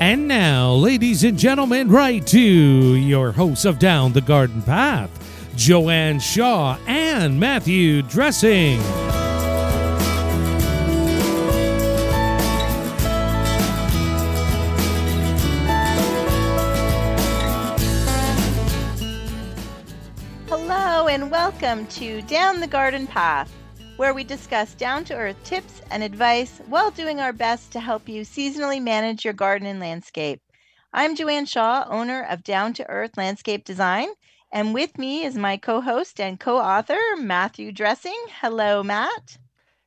And now, ladies and gentlemen, right to your hosts of Down the Garden Path, Joanne Shaw and Matthew Dressing. Hello, and welcome to Down the Garden Path, where we discuss down to earth tips and advice while doing our best to help you seasonally manage your garden and landscape. I'm Joanne Shaw, owner of Down to Earth Landscape Design, and with me is my co host and co author, Matthew Dressing. Hello, Matt.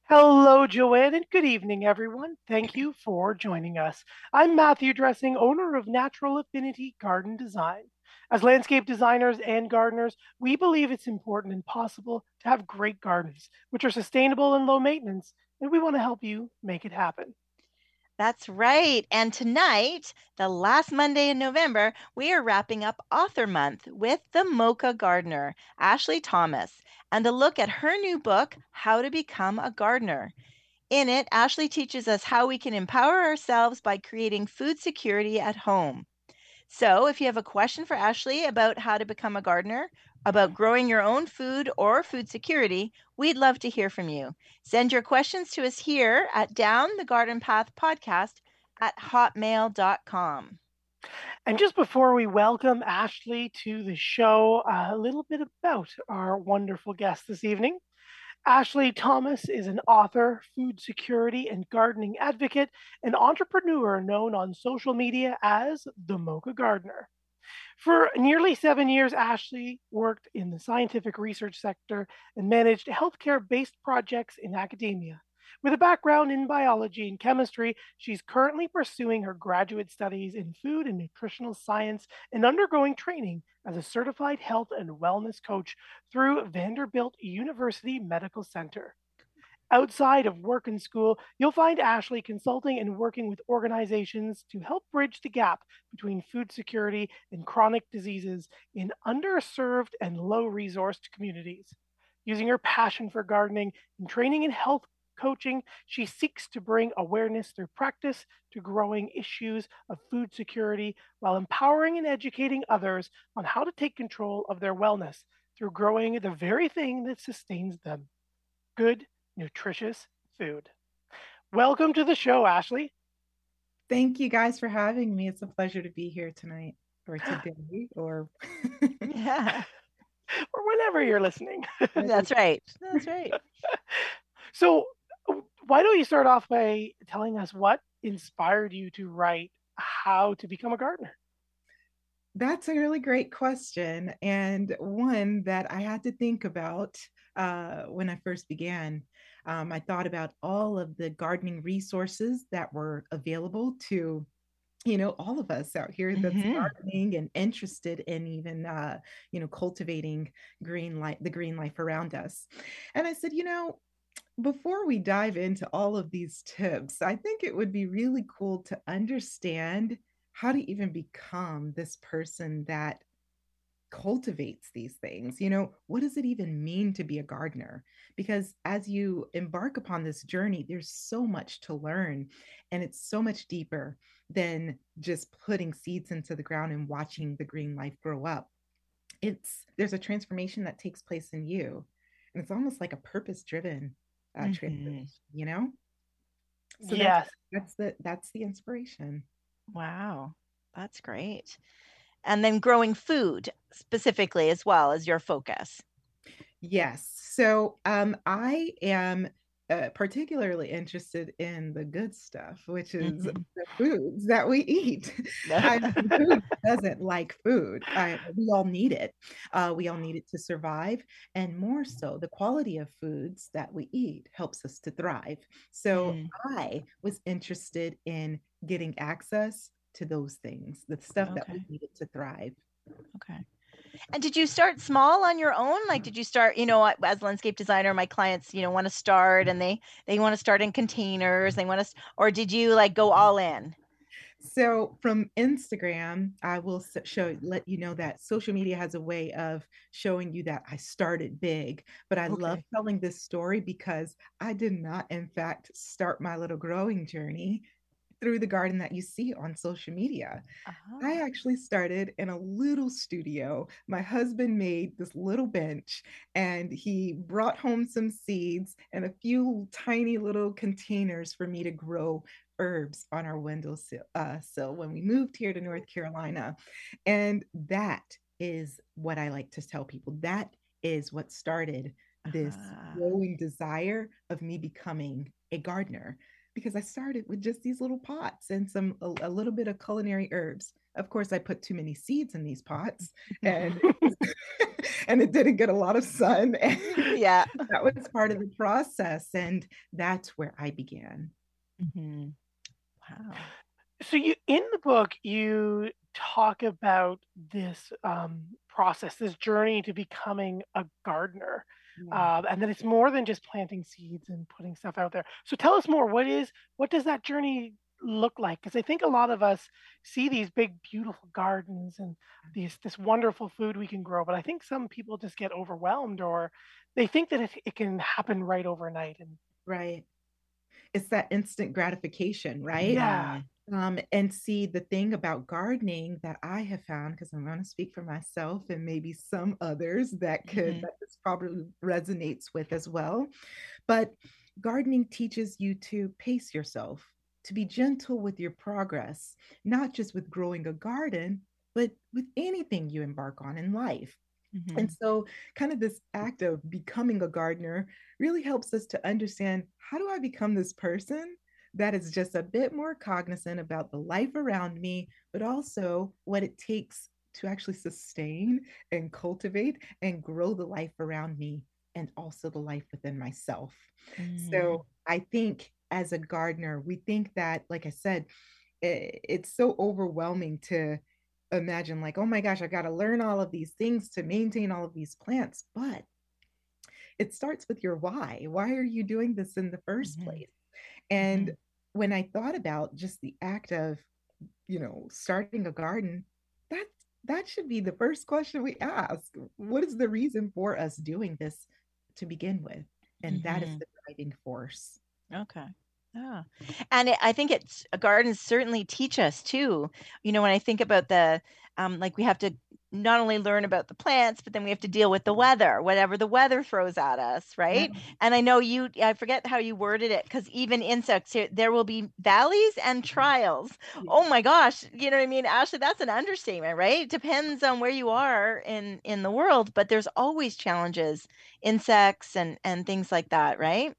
Hello, Joanne, and good evening, everyone. Thank you for joining us. I'm Matthew Dressing, owner of Natural Affinity Garden Design. As landscape designers and gardeners, we believe it's important and possible to have great gardens, which are sustainable and low maintenance, and we want to help you make it happen. That's right. And tonight, the last Monday in November, we are wrapping up Author Month with the Mocha Gardener, Ashley Thomas, and a look at her new book, How to Become a Gardener. In it, Ashley teaches us how we can empower ourselves by creating food security at home. So, if you have a question for Ashley about how to become a gardener, about growing your own food or food security, we'd love to hear from you. Send your questions to us here at Down the Garden Path Podcast at hotmail.com. And just before we welcome Ashley to the show, a little bit about our wonderful guest this evening. Ashley Thomas is an author, food security and gardening advocate, and entrepreneur known on social media as the Mocha Gardener. For nearly seven years, Ashley worked in the scientific research sector and managed healthcare based projects in academia. With a background in biology and chemistry, she's currently pursuing her graduate studies in food and nutritional science and undergoing training as a certified health and wellness coach through Vanderbilt University Medical Center. Outside of work and school, you'll find Ashley consulting and working with organizations to help bridge the gap between food security and chronic diseases in underserved and low resourced communities. Using her passion for gardening and training in health coaching, she seeks to bring awareness through practice to growing issues of food security while empowering and educating others on how to take control of their wellness through growing the very thing that sustains them good, nutritious food. Welcome to the show, Ashley. Thank you guys for having me. It's a pleasure to be here tonight or today or Yeah, or whenever you're listening. that's right. That's right. so, why don't you start off by telling us what inspired you to write How to Become a Gardener? That's a really great question and one that I had to think about uh, when I first began. Um, I thought about all of the gardening resources that were available to, you know, all of us out here that's Mhm. gardening and interested in even, uh, you know, cultivating green life, the green life around us. And I said, you know, before we dive into all of these tips, I think it would be really cool to understand how to even become this person that cultivates these things. You know, what does it even mean to be a gardener? Because as you embark upon this journey, there's so much to learn, and it's so much deeper than just putting seeds into the ground and watching the green life grow up. It's there's a transformation that takes place in you, and it's almost like a purpose driven uh, Mhm. transformation, you know? So yes. that's that's the that's the inspiration. Wow, that's great. And then growing food specifically as well as your focus. Yes. So um, I am uh, particularly interested in the good stuff, which is Mhm. the foods that we eat. I mean, who doesn't like food? I, we all need it. Uh, we all need it to survive. And more so, the quality of foods that we eat helps us to thrive. So Mm, I was interested in getting access to those things, the stuff that we needed to thrive. Okay. And did you start small on your own? Like, mm. did you start, you know, as a landscape designer, my clients, you know, want to start mm. and they they want to start in containers, mm. they want to, or did you like go mm-hmm. all in? So from Instagram, I will show let you know that social media has a way of showing you that I started big, but I love telling this story because I did not, in fact, start my little growing journey through the garden that you see on social media. I Oh. actually started in a little studio. My husband made this little bench and he brought home some seeds and a few tiny little containers for me to grow herbs on our windowsill uh, sill when we moved here to North Carolina. And that is what I like to tell people. That is what started this Ah. growing desire of me becoming a gardener because I started with just these little pots and some a, a little bit of culinary herbs. Of course, I put too many seeds in these pots and and it didn't get a lot of sun. And Yeah. that was part of the process. And that's where I began. Mhm. Wow. So you in the book you talk about this um, process, this journey to becoming a gardener, Yeah. um, and that it's more than just planting seeds and putting stuff out there. So tell us more. What is what does that journey look like? Because I think a lot of us see these big, beautiful gardens and these this wonderful food we can grow, but I think some people just get overwhelmed or they think that it, it can happen right overnight. And Right. It's that instant gratification, right? yeah, Um, and see the thing about gardening that I have found, because I'm going to speak for myself and maybe some others that could Mhm. that this probably resonates with as well. But gardening teaches you to pace yourself, to be gentle with your progress, not just with growing a garden, but with anything you embark on in life. And Mhm. so, kind of this act of becoming a gardener really helps us to understand how do I become this person that is just a bit more cognizant about the life around me, but also what it takes to actually sustain and cultivate and grow the life around me and also the life within myself. Mhm. So, I think as a gardener, we think that, like I said, i- it's so overwhelming to imagine like oh my gosh I've got to learn all of these things to maintain all of these plants but it starts with your why why are you doing this in the 1st Mhm. place and Mhm. when i thought about just the act of you know starting a garden that that should be the first question we ask what is the reason for us doing this to begin with and that is Mhm. the driving force Okay. Yeah. And it, I think it's uh, gardens certainly teach us too. You know, when I think about the, um, like we have to not only learn about the plants, but then we have to deal with the weather, whatever the weather throws at us, right? And I know you, I forget how you worded it, because even insects, here- there will be valleys and trials. Oh my gosh, you know what I mean? Ashley, that's an understatement, right? It depends on where you are in in the world, but there's always challenges, insects and and things like that, right?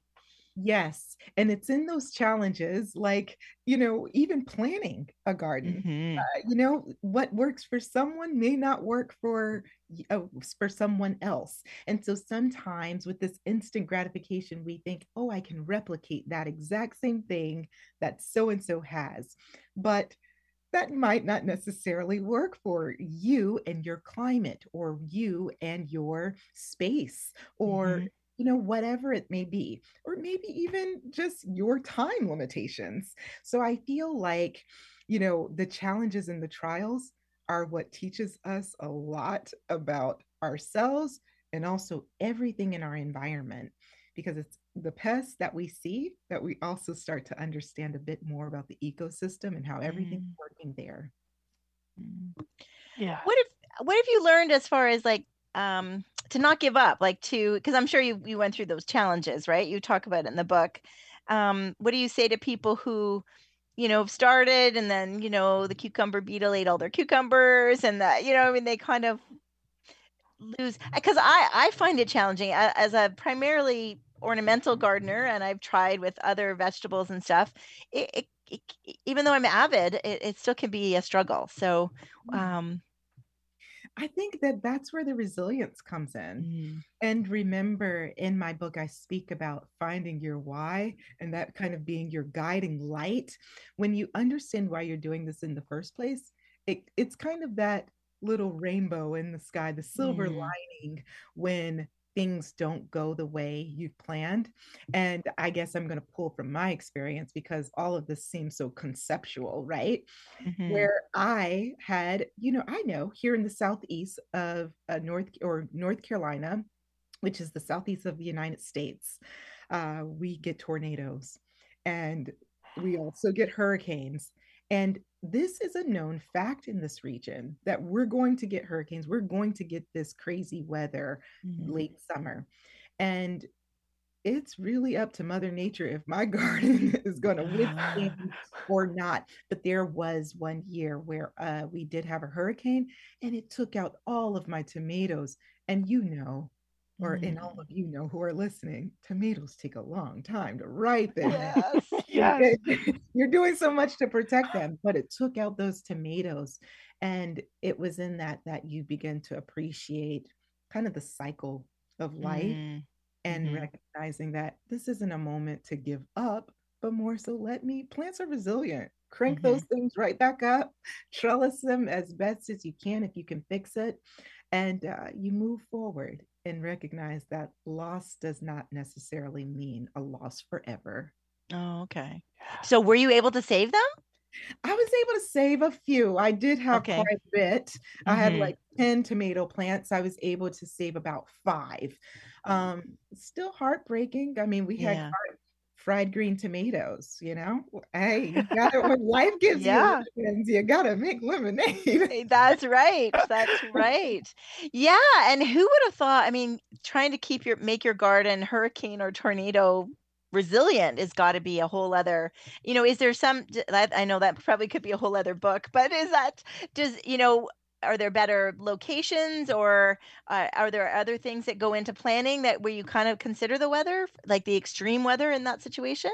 Yes, and it's in those challenges, like, you know, even planning a garden. hmm Uh, you know, what works for someone may not work for uh, for someone else. And so sometimes with this instant gratification, we think, "Oh, I can replicate that exact same thing that so and so has." But that might not necessarily work for you and your climate or you and your space or hmm you know whatever it may be or maybe even just your time limitations so i feel like you know the challenges and the trials are what teaches us a lot about ourselves and also everything in our environment because it's the pests that we see that we also start to understand a bit more about the ecosystem and how everything's Mm, working there mm. yeah. What if what have you learned as far as like um to not give up, like to because I'm sure you you went through those challenges, right? You talk about it in the book. Um, what do you say to people who, you know, have started and then, you know, the cucumber beetle ate all their cucumbers and that, you know, I mean they kind of lose because I I find it challenging as a primarily ornamental gardener and I've tried with other vegetables and stuff. It, it, it even though I'm avid, it, it still can be a struggle. So, Yeah. um, I think that that's where the resilience comes in. mm, And remember, in my book, I speak about finding your why and that kind of being your guiding light. When you understand why you're doing this in the first place, it, it's kind of that little rainbow in the sky, the silver mm, lining when things don't go the way you've planned. And I guess I'm going to pull from my experience because all of this seems so conceptual, right? mhm, where I had, you know, I know here in the southeast of uh, North or North Carolina, which is the southeast of the United States, uh, we get tornadoes. And we also get hurricanes. And this is a known fact in this region that we're going to get hurricanes. We're going to get this crazy weather Mhm. late summer. And it's really up to Mother Nature if my garden is going to withstand or not. But there was one year where uh, we did have a hurricane and it took out all of my tomatoes. And you know, or in all of you know who are listening, tomatoes take a long time to ripen. Yes. Yes. You're doing so much to protect them, but it took out those tomatoes. And it was in that that you begin to appreciate kind of the cycle of life Mm, and Mhm. recognizing that this isn't a moment to give up, but more so let me plants are resilient. Crank Mhm. those things right back up, trellis them as best as you can if you can fix it, and uh, you move forward and recognize that loss does not necessarily mean a loss forever. Oh, okay. So were you able to save them? I was able to save a few. I did have Okay. quite a bit. I had Mhm. like 10 tomato plants. I was able to save about five. Um, still heartbreaking. I mean, we had Yeah. Fri- fried green tomatoes, you know? Hey, you gotta, when life gives Yeah. you lemons, you gotta make lemonade. Eh, That's right. That's right. Yeah, and who would have thought? I mean, trying to keep your make your garden hurricane or tornado resilient has got to be a whole other. You know, is there some? That I know that probably could be a whole other book, but is that does you know? Are there better locations, or uh, are there other things that go into planning that where you kind of consider the weather, like the extreme weather in that situation?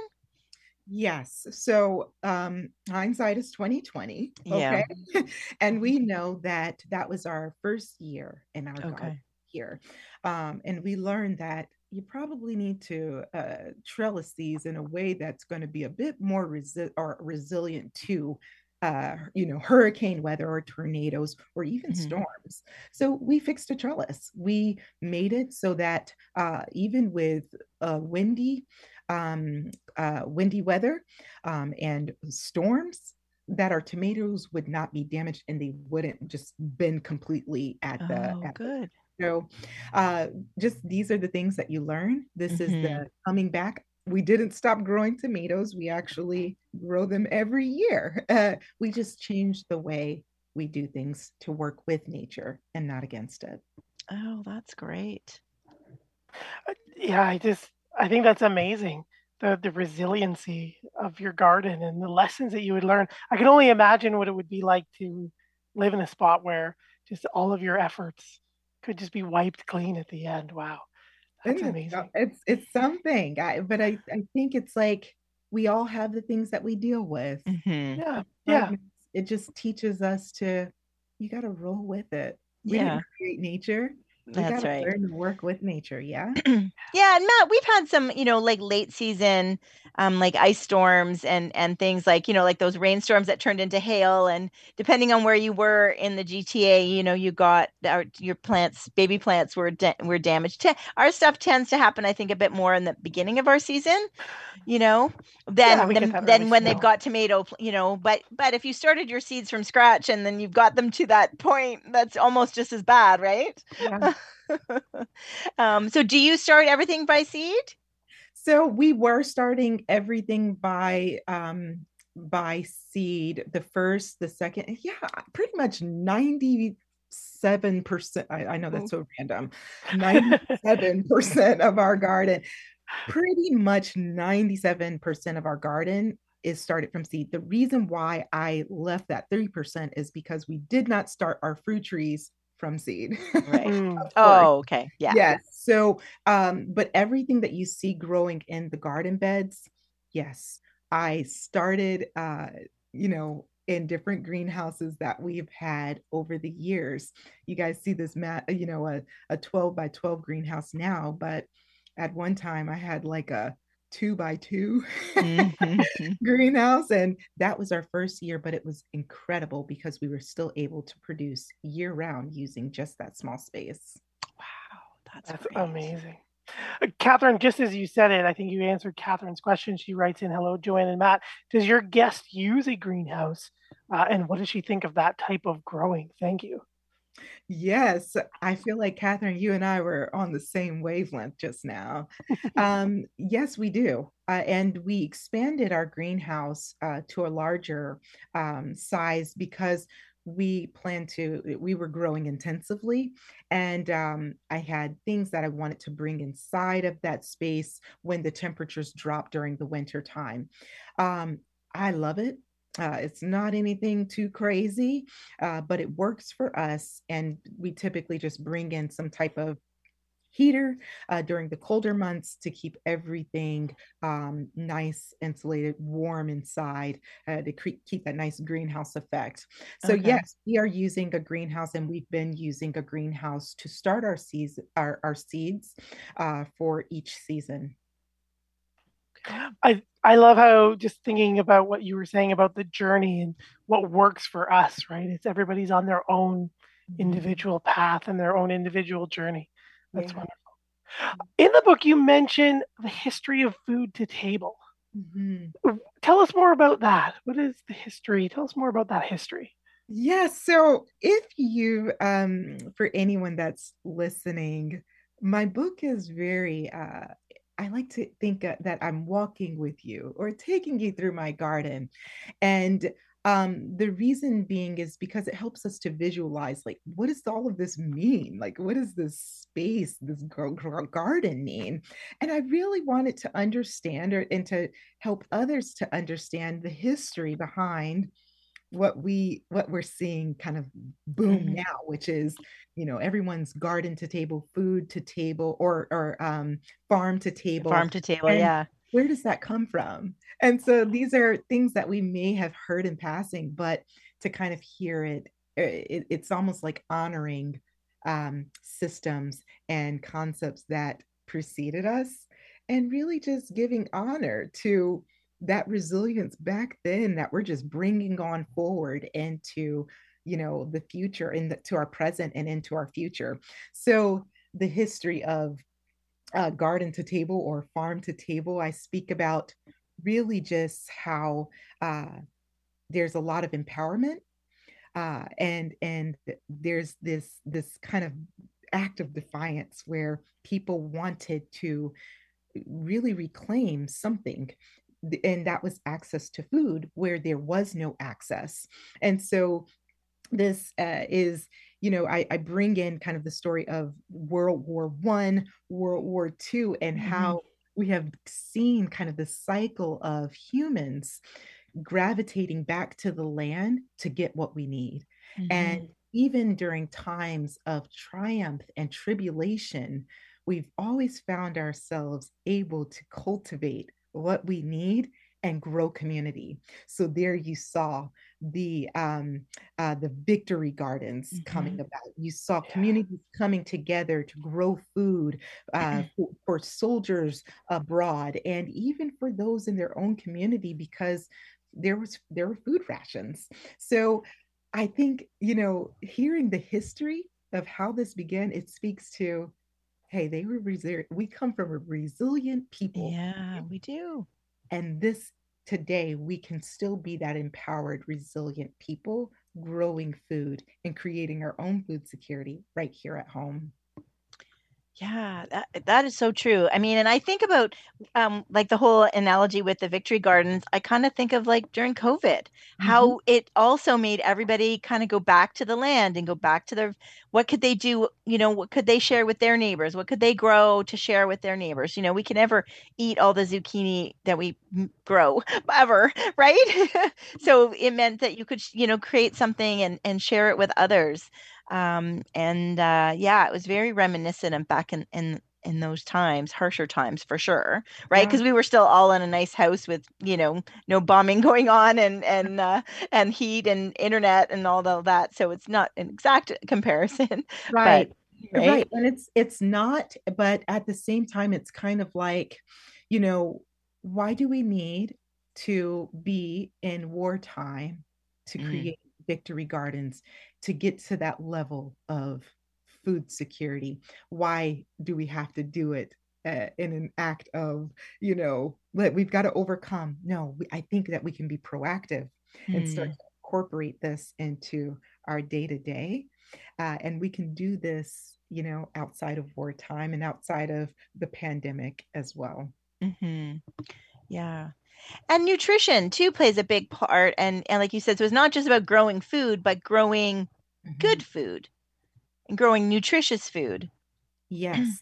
Yes. So um hindsight is 2020. Yeah. And we know that that was our first year in our garden here. Um, and we learned that you probably need to uh, trellis these in a way that's going to be a bit more resi- or resilient to uh, you know, hurricane weather or tornadoes or even Mhm. storms. So we fixed a trellis. We made it so that uh, even with uh, windy, um, uh, windy weather um, and storms, that our tomatoes would not be damaged and they wouldn't just bend completely at the Oh, at the good. so uh, just these are the things that you learn. This is Mhm. the coming back. We didn't stop growing tomatoes. We actually grow them every year. Uh, we just changed the way we do things to work with nature and not against it. Oh, that's great. Uh, Yeah, I just I think that's amazing. The the resiliency of your garden and the lessons that you would learn. I can only imagine what it would be like to live in a spot where just all of your efforts could just be wiped clean at the end. Wow. That's Isn't it so- amazing. It's it's something. I, but I, I think it's like we all have the things that we deal with. Mhm. Yeah. Yeah. It just teaches us to you got to roll with it. We Yeah. create nature. We That's right. learn to work with nature. Yeah. Yeah, and Matt, we've had some, you know, like late season, um, like ice storms and and things like, you know, like those rainstorms that turned into hail. And depending on where you were in the GTA, you know, you got our, your plants, baby plants were da- were damaged. Our stuff tends to happen, I think, a bit more in the beginning of our season, you know, Yeah, than we get than, that than early when they've got tomato, you know. But but if you started your seeds from scratch and then you've got them to that point, that's almost just as bad, right? Yeah. um, so do you start everything by seed? So we were starting everything by um by seed, the first, the second, yeah, pretty much 97%. I, I know that's so random. 97% of our garden, pretty much 97% of our garden is started from seed. The reason why I left that 3% is because we did not start our fruit trees from seed. Right. Mm. Of course. Oh, okay. Yeah. Yes. So, um, but everything that you see growing in the garden beds, yes, I started, uh, you know, in different greenhouses that we've had over the years. You guys see this mat, you know, a, a 12 by 12 greenhouse now, but at one time I had like a two by two Mhm. greenhouse and that was our first year but it was incredible because we were still able to produce year round using just that small space Wow, that's, That's amazing. Uh, Catherine, just as you said it, I think you answered Catherine's question. She writes in, Hello, Joanne and Matt. Does your guest use a greenhouse? Uh, and what does she think of that type of growing? Thank you. Yes, I feel like Catherine, you and I were on the same wavelength just now. Um, yes, we do. Uh, and we expanded our greenhouse uh, to a larger um, size because we plan to, we were growing intensively. And um, I had things that I wanted to bring inside of that space when the temperatures drop during the winter time. Um, I love it. Uh, it's not anything too crazy, uh, but it works for us. And we typically just bring in some type of heater uh, during the colder months to keep everything um, nice, insulated, warm inside uh, to cre- keep that nice greenhouse effect. So Okay. yes, we are using a greenhouse, and we've been using a greenhouse to start our seeds, our, our seeds uh, for each season. I I love how just thinking about what you were saying about the journey and what works for us, right? It's everybody's on their own individual path and their own individual journey. That's Yeah. wonderful. In the book, you mention the history of food to table. Mhm. Tell us more about that. What is the history? Tell us more about that history. Yes. So if you, um, for anyone that's listening, my book is very, uh, I like to think uh, that I'm walking with you or taking you through my garden. And um, the reason being is because it helps us to visualize like, what does all of this mean? Like, what does this space, this gar- gar- garden mean? And I really wanted to understand or, and to help others to understand the history behind what we what we're seeing kind of boom Mhm. now which is you know everyone's garden to table food to table or or um farm to table Farm to table, and yeah. where does that come from and so these are things that we may have heard in passing but to kind of hear it, uh, it it's almost like honoring um systems and concepts that preceded us and really just giving honor to that resilience back then that we're just bringing on forward into you know the future and to our present and into our future. So the history of uh, garden to table or farm to table i speak about really just how uh, there's a lot of empowerment uh, and and there's this this kind of act of defiance where people wanted to really reclaim something. th- and that was access to food where there was no access and so this uh, is you know I, I bring in kind of the story of world war one world war two and Mhm. how we have seen kind of the cycle of humans gravitating back to the land to get what we need Mhm. and even during times of triumph and tribulation, we've always found ourselves able to cultivate what we need and grow community. So there you saw the um, uh, the victory gardens coming Mhm. about. You saw Yeah. communities coming together to grow food uh, for, for soldiers abroad, and even for those in their own community, because there was there were food rations. So I think, you know, hearing the history of how this began, it speaks to, hey, they were resilient. We come from a resilient people. Yeah, we do. And this today, we can still be that empowered, resilient people growing food and creating our own food security right here at home. Yeah, that that is so true. I mean, and I think about um like the whole analogy with the victory gardens. I kind of think of like during COVID, Mhm. how it also made everybody kind of go back to the land and go back to their what could they do, you know, what could they share with their neighbors? What could they grow to share with their neighbors? You know, we can never eat all the zucchini that we grow ever, right? So it meant that you could, you know, create something and and share it with others um, and uh, yeah, it was very reminiscent of back in in in those times, harsher times for sure, right? Yeah. Because we were still all in a nice house with you know no bombing going on and and uh, and heat and internet and all of that. So it's not an exact comparison, but Right. right, Right. And it's it's not, but at the same time, it's kind of like, you know, why do we need to be in wartime to Mm. create victory gardens to get to that level of food security? Why do we have to do it uh, in an act of, you know, that we've got to overcome? No, we, I think that we can be proactive and start Mm. to incorporate this into our day to day. And we can do this, you know, outside of wartime and outside of the pandemic as well. hmm Yeah. And nutrition too plays a big part. And and like you said, so it's not just about growing food, but growing good Mhm. food and growing nutritious food. Yes.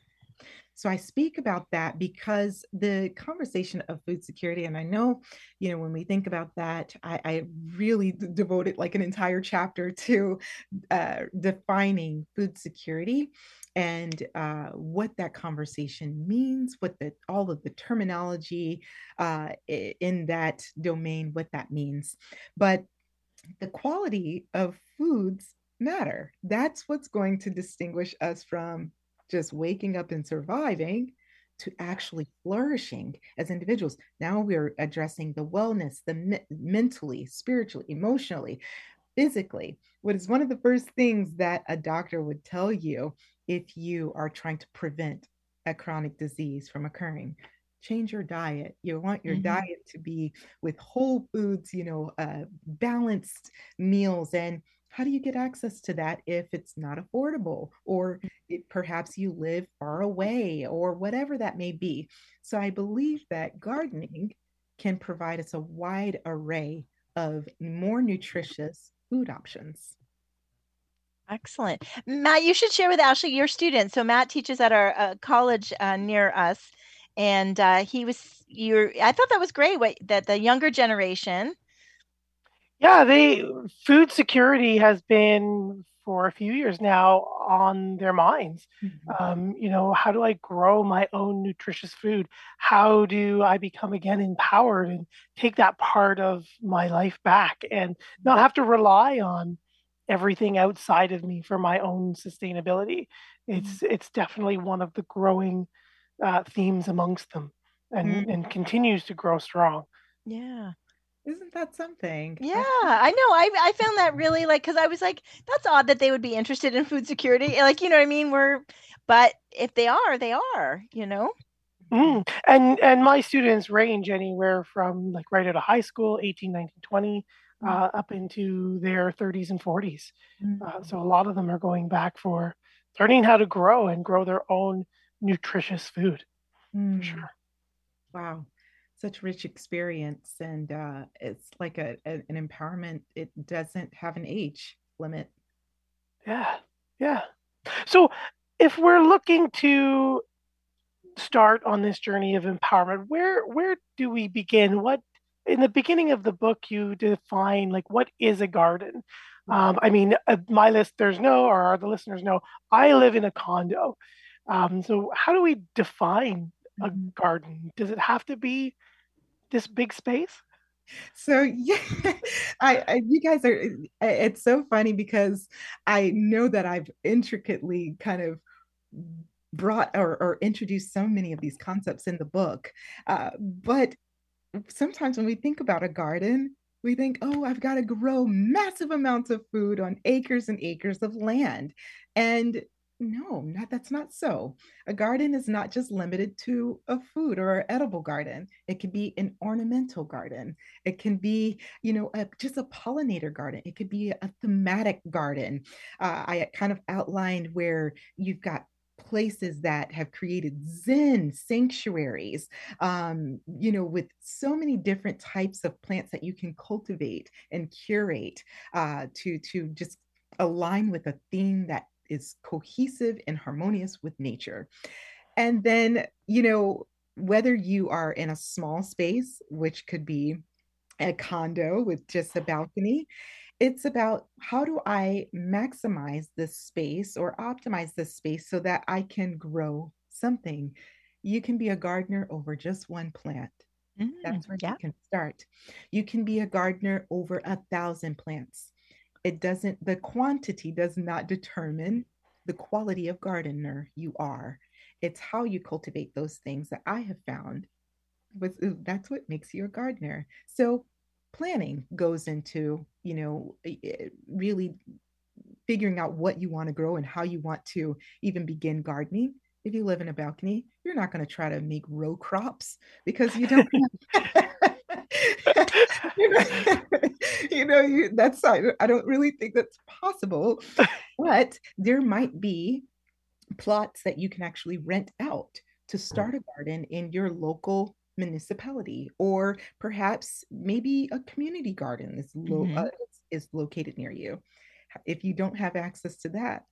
So I speak about that because the conversation of food security, and I know, you know, when we think about that, I, I really d- devoted like an entire chapter to uh, defining food security and uh, what that conversation means, what the all of the terminology uh, in that domain, what that means. But the quality of foods matter. That's what's going to distinguish us from just waking up and surviving to actually flourishing as individuals. Now we're addressing the wellness, the me- mentally, spiritually, emotionally, physically. What is one of the first things that a doctor would tell you if you are trying to prevent a chronic disease from occurring? Change your diet. You want your hmm diet to be with whole foods, you know, uh, balanced meals. And how do you get access to that if it's not affordable or it, perhaps you live far away or whatever that may be? So I believe that gardening can provide us a wide array of more nutritious food options. Excellent. Matt, you should share with Ashley your students. So Matt teaches at our uh, college uh, near us, and uh, he was you. I thought that was great. What that the younger generation. Yeah, they food security has been for a few years now on their minds. Mhm. Um, you know, how do I grow my own nutritious food? How do I become again empowered and take that part of my life back and not have to rely on everything outside of me for my own sustainability? It's it's definitely one of the growing uh, themes amongst them and Mhm. and continues to grow strong. Yeah. Isn't that something? Yeah, I I know. I I found that really like because I was like, that's odd that they would be interested in food security. Like, you know what I mean? We're, but if they are, they are, you know? Mm. And and my students range anywhere from like right out of high school, 18, 19, 20, Mhm. uh, up into their 30s and 40s. Uh, Mhm. so a lot of them are going back for learning how to grow and grow their own nutritious food for Mm. sure. Wow. Such rich experience. And uh, it's like a, a- an empowerment. It doesn't have an age limit. Yeah. Yeah. So if we're looking to start on this journey of empowerment, where where do we begin? What in the beginning of the book you define like what is a garden? Um, I mean, uh, my listeners know, or the listeners know, I live in a condo. Um, so how do we define a Mhm. garden? Does it have to be this big space? So yeah, I, I you guys are it's so funny because I know that I've intricately kind of brought or, or introduced so many of these concepts in the book. Uh, but sometimes when we think about a garden, we think, oh, I've got to grow massive amounts of food on acres and acres of land. And no, not that's not so. A garden is not just limited to a food or an edible garden. It can be an ornamental garden. It can be, you know, a, just a pollinator garden. It could be a thematic garden. Uh, I kind of outlined where you've got places that have created zen sanctuaries um, you know, with so many different types of plants that you can cultivate and curate uh, to to just align with a theme that is cohesive and harmonious with nature. And then, you know, whether you are in a small space, which could be a condo with just a balcony, it's about how do I maximize this space or optimize this space so that I can grow something. You can be a gardener over just one plant. Mm, That's where you can start. You can be a gardener over a thousand plants. It doesn't, the quantity does not determine the quality of gardener you are. It's how you cultivate those things that I have found was that's what makes you a gardener. So planning goes into, you know, i- i- really figuring out what you want to grow and how you want to even begin gardening. If you live in a balcony, you're not going to try to make row crops because you don't have you know, you know you, that's I, I don't really think that's possible but there might be plots that you can actually rent out to start a garden in your local municipality or perhaps maybe a community garden is, lo- Mhm. uh, is located near you if you don't have access to that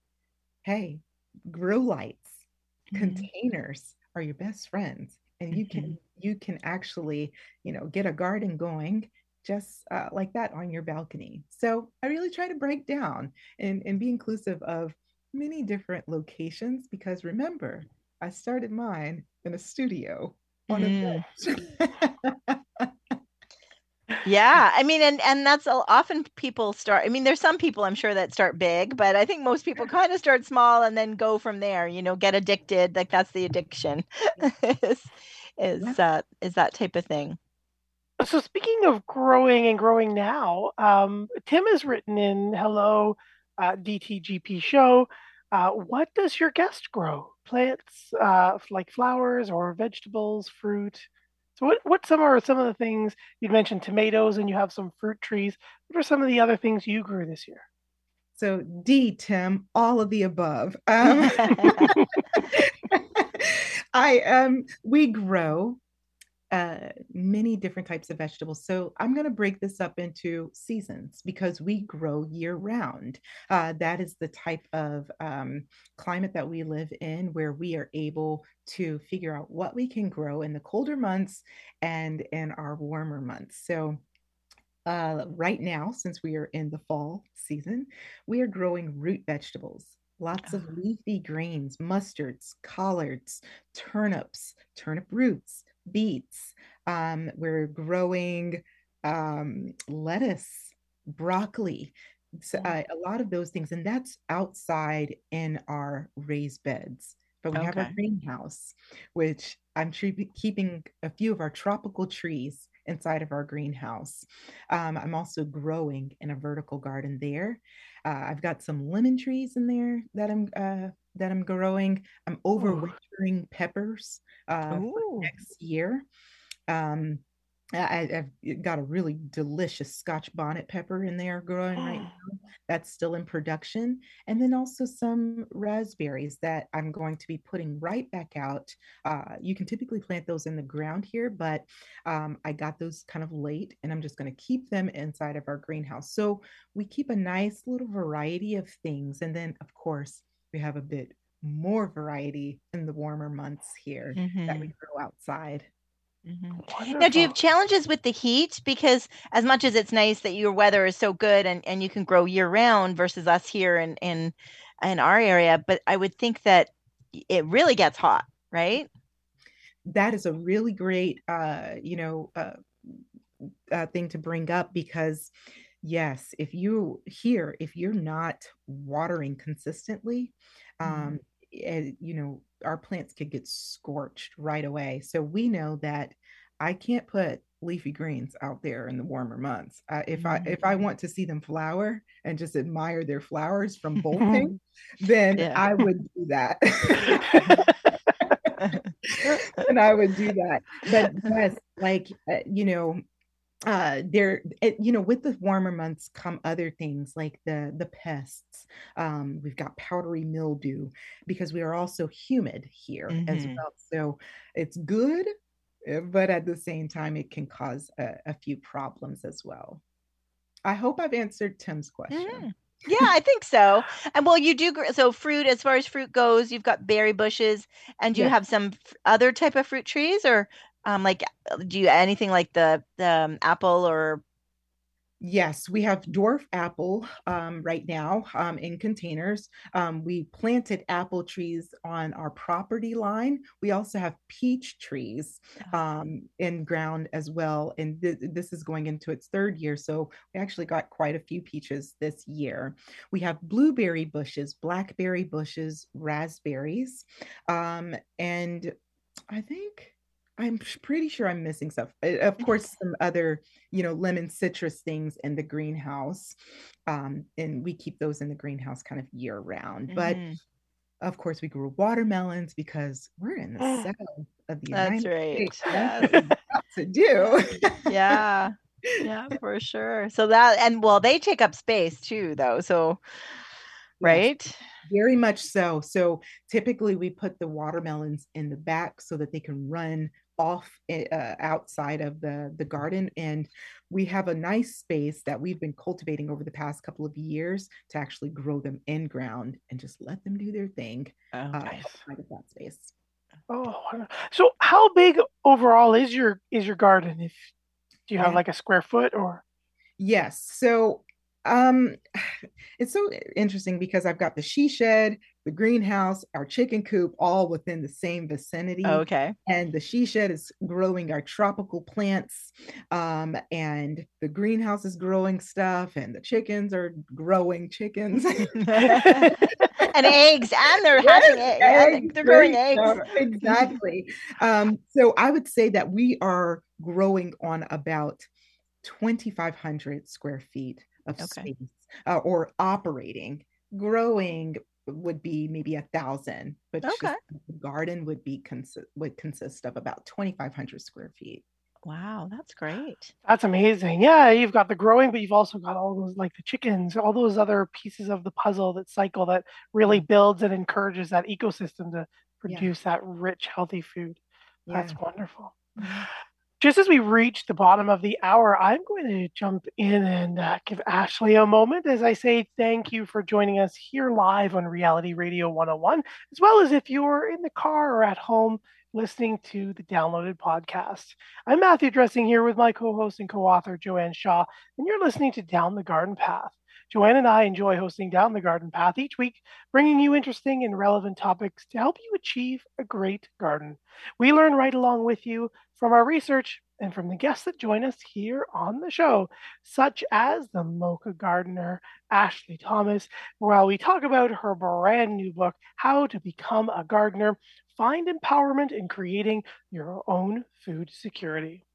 hey grow lights Mhm. containers are your best friends and you can you can actually you know get a garden going just uh, like that on your balcony. So i really try to break down and, and be inclusive of many different locations because remember i started mine in a studio on a bench. Yeah, I mean, and and that's often people start. I mean, there's some people I'm sure that start big, but I think most people kind of start small and then go from there. You know, get addicted. Like that's the addiction. is is uh, is that type of thing. So speaking of growing and growing now, um, Tim has written in Hello uh, DTGP show. Uh, what does your guest grow? Plants uh, like flowers or vegetables, fruit? So what what some are some of the things you'd mentioned tomatoes and you have some fruit trees. What are some of the other things you grew this year? so d tim all of the above um, I um we grow uh many different types of vegetables. So I'm going to break this up into seasons because we grow year round. Uh, that is the type of um, climate that we live in where we are able to figure out what we can grow in the colder months and in our warmer months. So uh, right now, since we are in the fall season, we are growing root vegetables. Lots of Ah. leafy greens, mustards, collards, turnips, turnip roots, beets. Um, we're growing um, lettuce, broccoli, so, uh, a lot of those things. And that's outside in our raised beds. But we have our greenhouse, which I'm tre- keeping a few of our tropical trees inside of our greenhouse. Um, I'm also growing in a vertical garden there. Uh, I've got some lemon trees in there that I'm uh, that I'm growing. I'm overwintering peppers uh, next year. Um, I, I've got a really delicious Scotch bonnet pepper in there growing right now. That's still in production. And then also some raspberries that I'm going to be putting right back out. Uh, you can typically plant those in the ground here, but um, I got those kind of late and I'm just going to keep them inside of our greenhouse. So we keep a nice little variety of things. And then, of course, we have a bit more variety in the warmer months here that we Mhm, grow outside. mhm. Now, do you have challenges with the heat? Because as much as it's nice that your weather is so good and, and you can grow year round versus us here in, in in our area, but I would think that it really gets hot, right? that is a really great uh you know uh, uh thing to bring up because yes if you here if you're not watering consistently um eh, you know our plants could get scorched right away. So we know that i can't put leafy greens out there in the warmer months. Uh, if i if i want to see them flower and just admire their flowers from bolting then Yeah. i would do that. And I would do that. But yes, like uh, you know, uh, there, it, you know, with the warmer months come other things like the the pests. Um, we've got powdery mildew because we are also humid here as Mhm. well. So it's good, uh, but at the same time, it can cause a, a few problems as well. I hope I've answered Tim's question. Mhm. Yeah, I think so. And well, you do so fruit as far as fruit goes, you've got berry bushes, and you Yeah. have some other type of fruit trees, or um, like uh, do you anything like the the um, apple or Yes, we have dwarf apple um, right now um, in containers. Um, we planted apple trees on our property line. We also have peach trees um, in ground as well. And th- this is going into its third year. So we actually got quite a few peaches this year. We have blueberry bushes, blackberry bushes, raspberries. Um, and I think. I'm pretty sure I'm missing stuff. Uh, Of course, some other, you know, lemon citrus things in the greenhouse. Um, and we keep those in the greenhouse kind of year round. But Mhm. Of course, we grew watermelons because we're in the south of the That's United right. States. Yes. That's to do. Yeah. Yeah, for sure. So that and well, they take up space too, though. So, right? Very much so. So typically we put the watermelons in the back so that they can run off uh, outside of the the garden and we have a nice space that we've been cultivating over the past couple of years to actually grow them in ground and just let them do their thing uh, Okay. outside of that space. Oh, so how big overall is your is your garden? If do you have Yeah. like a square foot or? Yes. So um it's so interesting because I've got the she shed, the greenhouse, our chicken coop all within the same vicinity. Okay. and the she shed is growing our tropical plants um, and the greenhouse is growing stuff and the chickens are growing chickens and eggs, and they're Yes, hatching eggs. eggs, they're growing eggs. stuff, exactly um, so i would say that we are growing on about 2500 square feet of Okay. space uh, or operating growing would be maybe a thousand but Okay. the garden would be consi- would consist of about 2500 square feet Wow, that's great. That's amazing. Yeah, you've got the growing, but you've also got all those like the chickens, all those other pieces of the puzzle that cycle that really mm-hmm. builds and encourages that ecosystem to produce that rich, healthy food. That's Yeah. wonderful. Mm-hmm. Just as we reach the bottom of the hour, I'm going to jump in and uh, give Ashley a moment as I say thank you for joining us here live on Reality Radio 101, as well as if you're in the car or at home listening to the downloaded podcast. I'm Matthew Dressing here with my co host and co author, Joanne Shaw, and you're listening to Down the Garden Path. Joanne and I enjoy hosting Down the Garden Path each week, bringing you interesting and relevant topics to help you achieve a great garden. We learn right along with you from our research and from the guests that join us here on the show, such as the Mocha gardener, Ashley Thomas, while we talk about her brand new book, How to Become a Gardener Find Empowerment in Creating Your Own Food Security.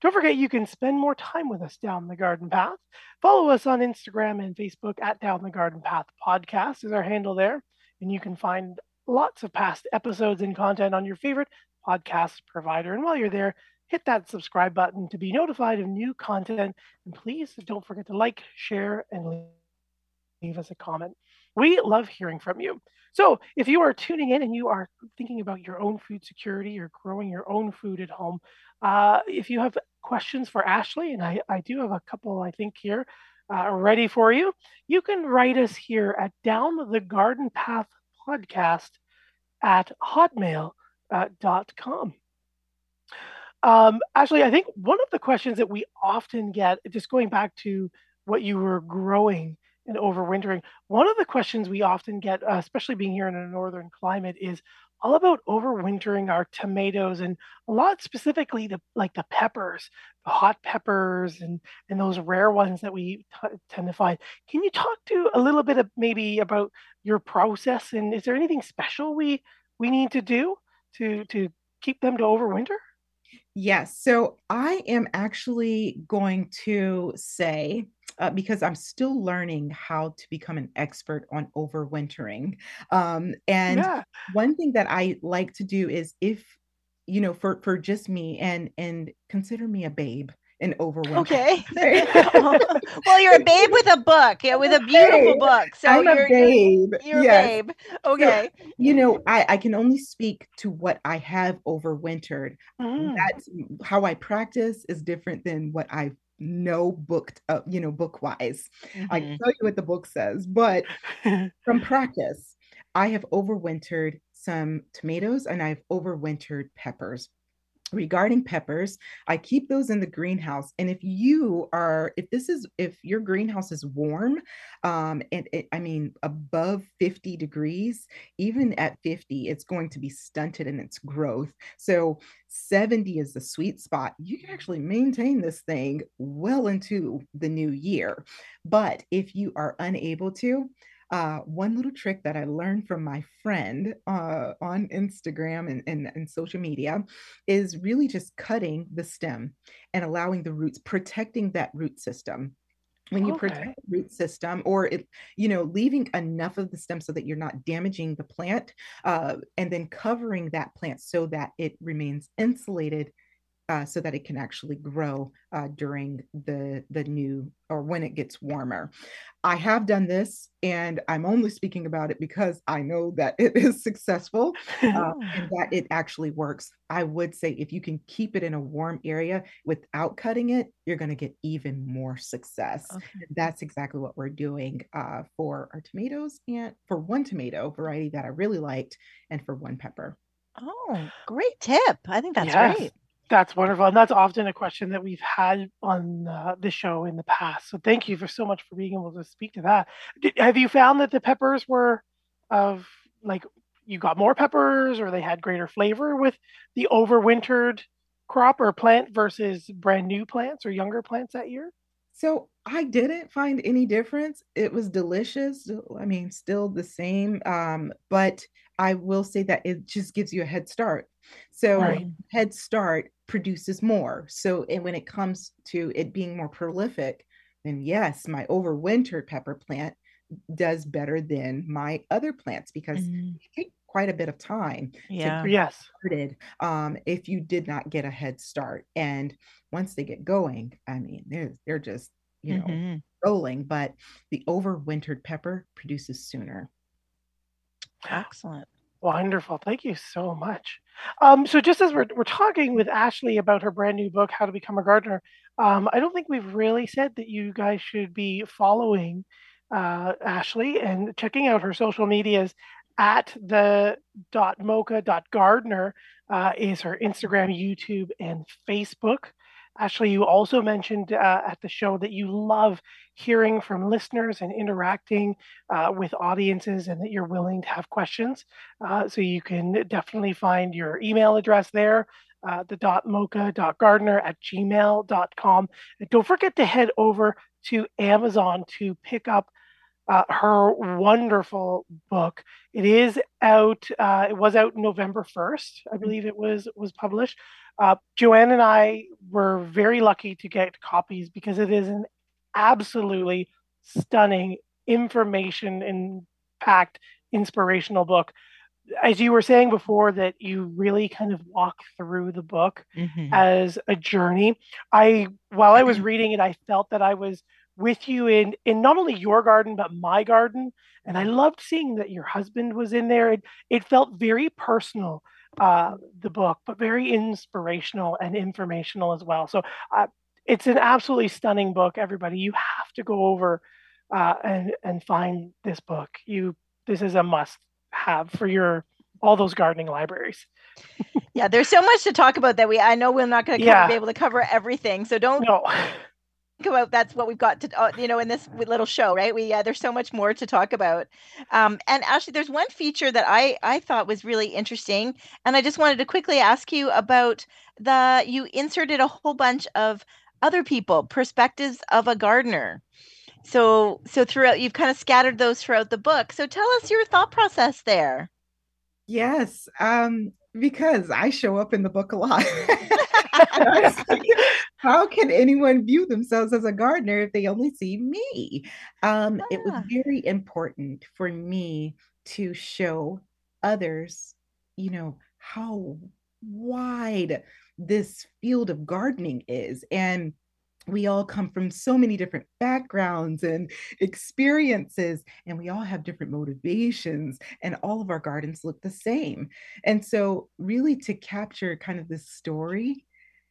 Don't forget you can spend more time with us down the garden path. Follow us on Instagram and Facebook at Down the Garden Path Podcast is our handle there. And you can find lots of past episodes and content on your favorite podcast provider. And while you're there, hit that subscribe button to be notified of new content. And please don't forget to like, share, and leave us a comment. We love hearing from you. So, if you are tuning in and you are thinking about your own food security or growing your own food at home, uh, if you have questions for Ashley, and I, I do have a couple, I think, here uh, ready for you, you can write us here at Down the Garden Path Podcast at hotmail.com. Um, Ashley, I think one of the questions that we often get, just going back to what you were growing and overwintering, one of the questions we often get, uh, especially being here in a northern climate, is all about overwintering our tomatoes and a lot specifically the like the peppers, the hot peppers and and those rare ones that we t- tend to find. Can you talk to a little bit of maybe about your process and is there anything special we we need to do to to keep them to overwinter? Yes. So I am actually going to say, uh, because I'm still learning how to become an expert on overwintering. Um, and Yeah. one thing that I like to do is if, you know, for for just me and and consider me a babe in overwintering. Okay. well, you're a babe with a book, yeah, with a beautiful book. So I'm a you're, you're babe. you're a babe. Okay. You know, I, I can only speak to what I have overwintered. Mhm. That's how I practice is different than what I know booked up, you know, book wise. I Mhm. can tell you what the book says, but from practice, I have overwintered some tomatoes and I've overwintered peppers. Regarding peppers, I keep those in the greenhouse. And if you are, if this is, if your greenhouse is warm, um, and it, I mean, above 50 degrees, even at 50, it's going to be stunted in its growth. So 70 is the sweet spot. You can actually maintain this thing well into the new year. But if you are unable to, uh, one little trick that I learned from my friend uh, on Instagram and, and, and social media is really just cutting the stem and allowing the roots, protecting that root system. when you Okay. protect the root system or it you know leaving enough of the stem so that you're not damaging the plant uh, and then covering that plant so that it remains insulated uh, so that it can actually grow uh, during the the new or when it gets warmer. I have done this, and I'm only speaking about it because I know that it is successful uh, and that it actually works. I would say if you can keep it in a warm area without cutting it, you're going to get even more success. Okay. That's exactly what we're doing uh, for our tomatoes and for one tomato variety that I really liked, and for one pepper. Oh, great tip. I think that's Yes. great. That's wonderful. And that's often a question that we've had on uh, the show in the past. So thank you for so much for being able to speak to that. Did, have you found that the peppers were of like you got more peppers or they had greater flavor with the overwintered crop or plant versus brand new plants or younger plants that year? So I didn't find any difference. It was delicious. I mean, still the same. Um, but I will say that it just gives you a head start. So Right. head start produces more. So and when it comes to it being more prolific, then yes, my overwintered pepper plant does better than my other plants because Mhm. it take quite a bit of time Yeah. Yes. started um, if you did not get a head start. And once they get going, I mean, they're they're just you know Mhm. rolling. But the overwintered pepper produces sooner. Excellent. Wonderful. Thank you so much. Um, so just as we're, we're talking with Ashley about her brand new book, How to Become a Gardener, um, I don't think we've really said that you guys should be following uh, Ashley and checking out her social medias at the dot mocha dot gardener uh, is her Instagram, YouTube, and Facebook. Ashley, you also mentioned uh, at the show that you love hearing from listeners and interacting uh, with audiences and that you're willing to have questions. Uh, so you can definitely find your email address there, uh, the dot mocha dot gardener at gmail.com. And don't forget to head over to Amazon to pick up uh, her wonderful book. It is out. Uh, it was out November first, I believe it was was published. Uh, Joanne and I were very lucky to get copies because it is an absolutely stunning information packed inspirational book. As you were saying before, that you really kind of walk through the book Mhm. as a journey. I while I was reading it, I felt that I was with you in in not only your garden but my garden, and I loved seeing that your husband was in there. It it felt very personal, uh, the book, but very inspirational and informational as well. So uh, it's an absolutely stunning book. Everybody, you have to go over uh, and and find this book. You this is a must have for your all those gardening libraries. Yeah, there's so much to talk about that we I know we're not going to Yeah. be able to cover everything. So don't No. about that's what we've got to uh, you know in this little show right? We uh, there's so much more to talk about. Um, and actually there's one feature that i i thought was really interesting and i just wanted to quickly ask you about the you inserted a whole bunch of other people perspectives of a gardener. So so throughout you've kind of scattered those throughout the book. So tell us your thought process there. Yes, um, because I show up in the book a lot. How can anyone view themselves as a gardener if they only see me? Um, it was Ah. very important for me to show others, you know, how wide this field of gardening is. And we all come from so many different backgrounds and experiences, and we all have different motivations, and all of our gardens look the same. And so, really, to capture kind of this story,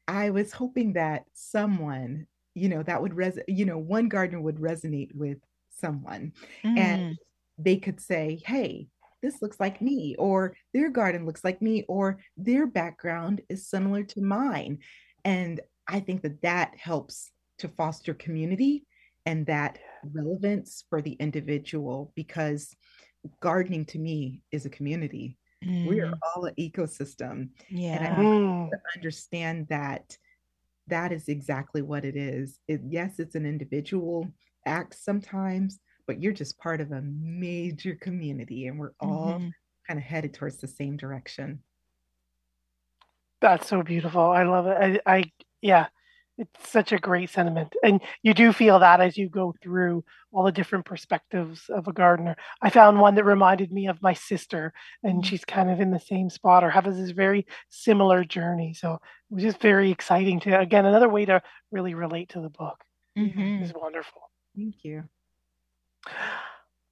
I was hoping that someone, you know, that would res, you know, one gardener would resonate with someone, Mm, and they could say, "Hey, this looks like me," or "Their garden looks like me," or "Their background is similar to mine." And I think that that helps to foster community and that relevance for the individual because gardening to me is a community. We are mm, all an ecosystem yeah Mm. to understand that that is exactly what it is. It, yes, it's an individual act sometimes, but you're just part of a major community and we're all Mhm. kind of headed towards the same direction. That's so beautiful. I love it. I, I yeah, It's such a great sentiment. And you do feel that as you go through all the different perspectives of a gardener. I found one that reminded me of my sister, and Mm. she's kind of in the same spot or has this very similar journey. So it was just very exciting to, again, another way to really relate to the book. Mhm. It's wonderful. Thank you.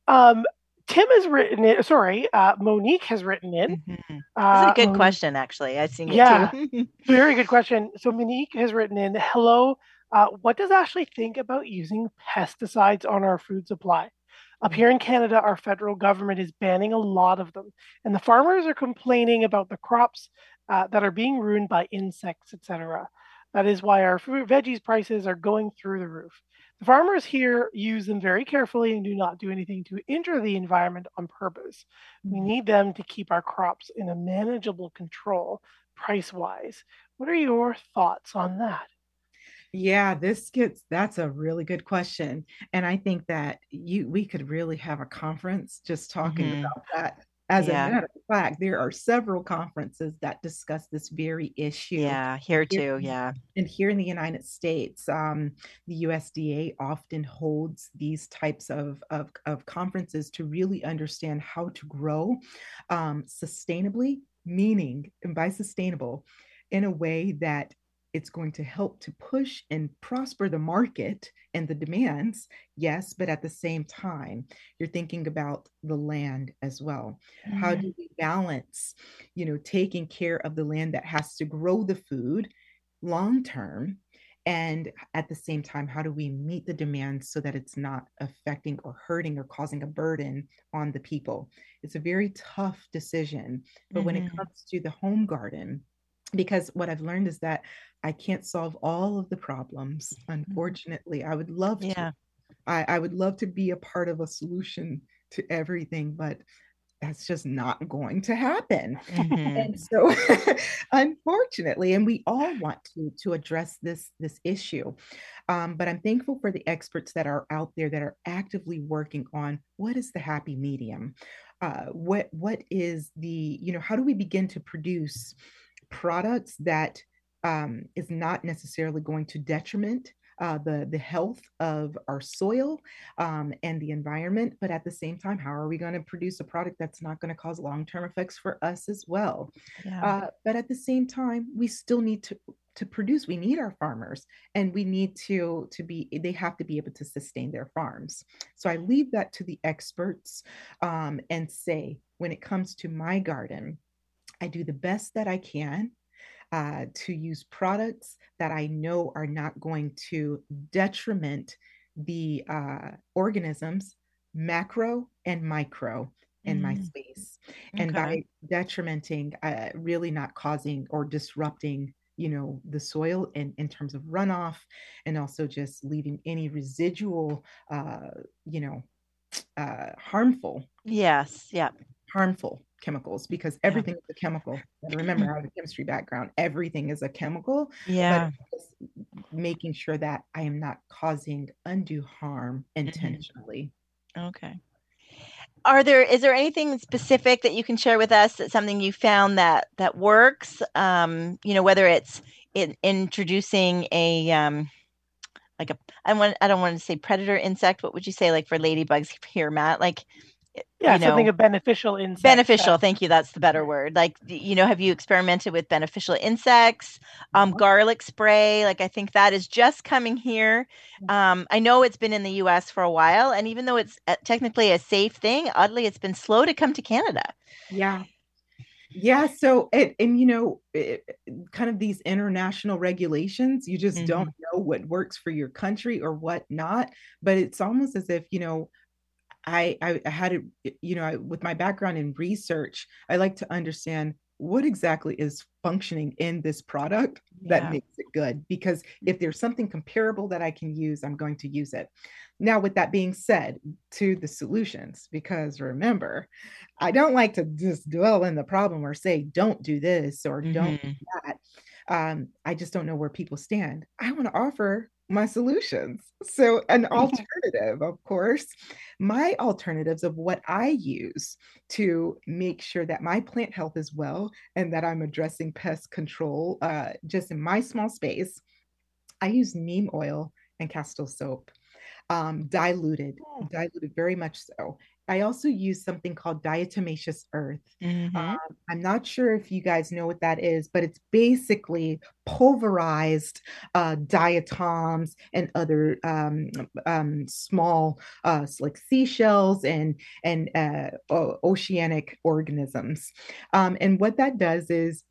Um, Tim has written it, sorry, uh, Monique has written in. Mhm. Uh, That's a good Monique- question, actually. I've seen it Yeah. too. Very good question. So Monique has written in, hello, uh, what does Ashley think about using pesticides on our food supply? Up here in Canada, our federal government is banning a lot of them, and the farmers are complaining about the crops uh, that are being ruined by insects, etc. That is why our fruit veggies prices are going through the roof. The farmers here use them very carefully and do not do anything to injure the environment on purpose. We need them to keep our crops in a manageable control price wise. What are your thoughts on that? Yeah, this gets that's a really good question. And I think that you we could really have a conference just talking Mhm. about that. As Yeah. a matter of fact, there are several conferences that discuss this very issue. Yeah, here too. Yeah. And here in the United States, um, the USDA often holds these types of, of, of conferences to really understand how to grow um, sustainably, meaning, and by sustainable, in a way that it's going to help to push and prosper the market and the demands, yes, but at the same time, you're thinking about the land as well. How Mm-hmm. do we balance, you know, taking care of the land that has to grow the food long term? And at the same time, how do we meet the demands so that it's not affecting or hurting or causing a burden on the people? It's a very tough decision. But when it Mhm. comes to the home garden, because what I've learned is that I can't solve all of the problems. Unfortunately, I would love to. Yeah. I, I would love to be a part of a solution to everything, but that's just not going to happen. Mhm. And so unfortunately, and we all want to to address this this issue. Um, but I'm thankful for the experts that are out there that are actively working on what is the happy medium? Uh, what what is the, you know, how do we begin to produce products that um, is not necessarily going to detriment uh, the the health of our soil um, and the environment, but at the same time, how are we going to produce a product that's not going to cause long term effects for us as well? Yeah. Uh, but at the same time, we still need to to produce. We need our farmers, and we need to to be. They have to be able to sustain their farms. So I leave that to the experts um, and say, when it comes to my garden, I do the best that I can uh, to use products that I know are not going to detriment the uh, organisms, macro and micro, in my Mm. space. And Okay. by detrimenting, uh, really not causing or disrupting you know the soil in, in terms of runoff and also just leaving any residual uh you know uh harmful Yes. Yeah. harmful chemicals because Yeah. everything is a chemical. And remember, I have a chemistry background. Everything is a chemical, Yeah. just making sure that I am not causing undue harm Mm-hmm. intentionally. Okay. Are there is there anything specific that you can share with us That something you found that that works? Um, you know, whether it's in introducing a um like a I want I don't want to say predator insect. What would you say like for ladybugs here, Matt? Like Yeah, you something of beneficial insect. beneficial. Thank you. That's the better word. Like you know, have you experimented with beneficial insects? Um, Mhm. garlic spray. Like I think that is just coming here. Um, I know it's been in the U.S. for a while, and even though it's uh, technically a safe thing, oddly, it's been slow to come to Canada. Yeah. Yeah. So, and, and you know, it, kind of these international regulations, you just don't know what works for your country or what not. But it's almost as if, you know, I, I had it, you know, I, with my background in research, I like to understand what exactly is functioning in this product that Yeah. makes it good. Because if there's something comparable that I can use, I'm going to use it. Now, with that being said, to the solutions, because remember, I don't like to just dwell in the problem or say, don't do this or don't do Mhm. that. Um, I just don't know where people stand. I want to offer my solutions. So, an alternative, of course, my alternatives of what I use to make sure that my plant health is well and that I'm addressing pest control uh, just in my small space I use neem oil and Castile soap, um, diluted, Oh. diluted very much so. I also use something called diatomaceous earth. Mhm. Um, I'm not sure if you guys know what that is, but it's basically pulverized uh, diatoms and other um, um, small, uh, like seashells and and uh, oceanic organisms. Um, and what that does is,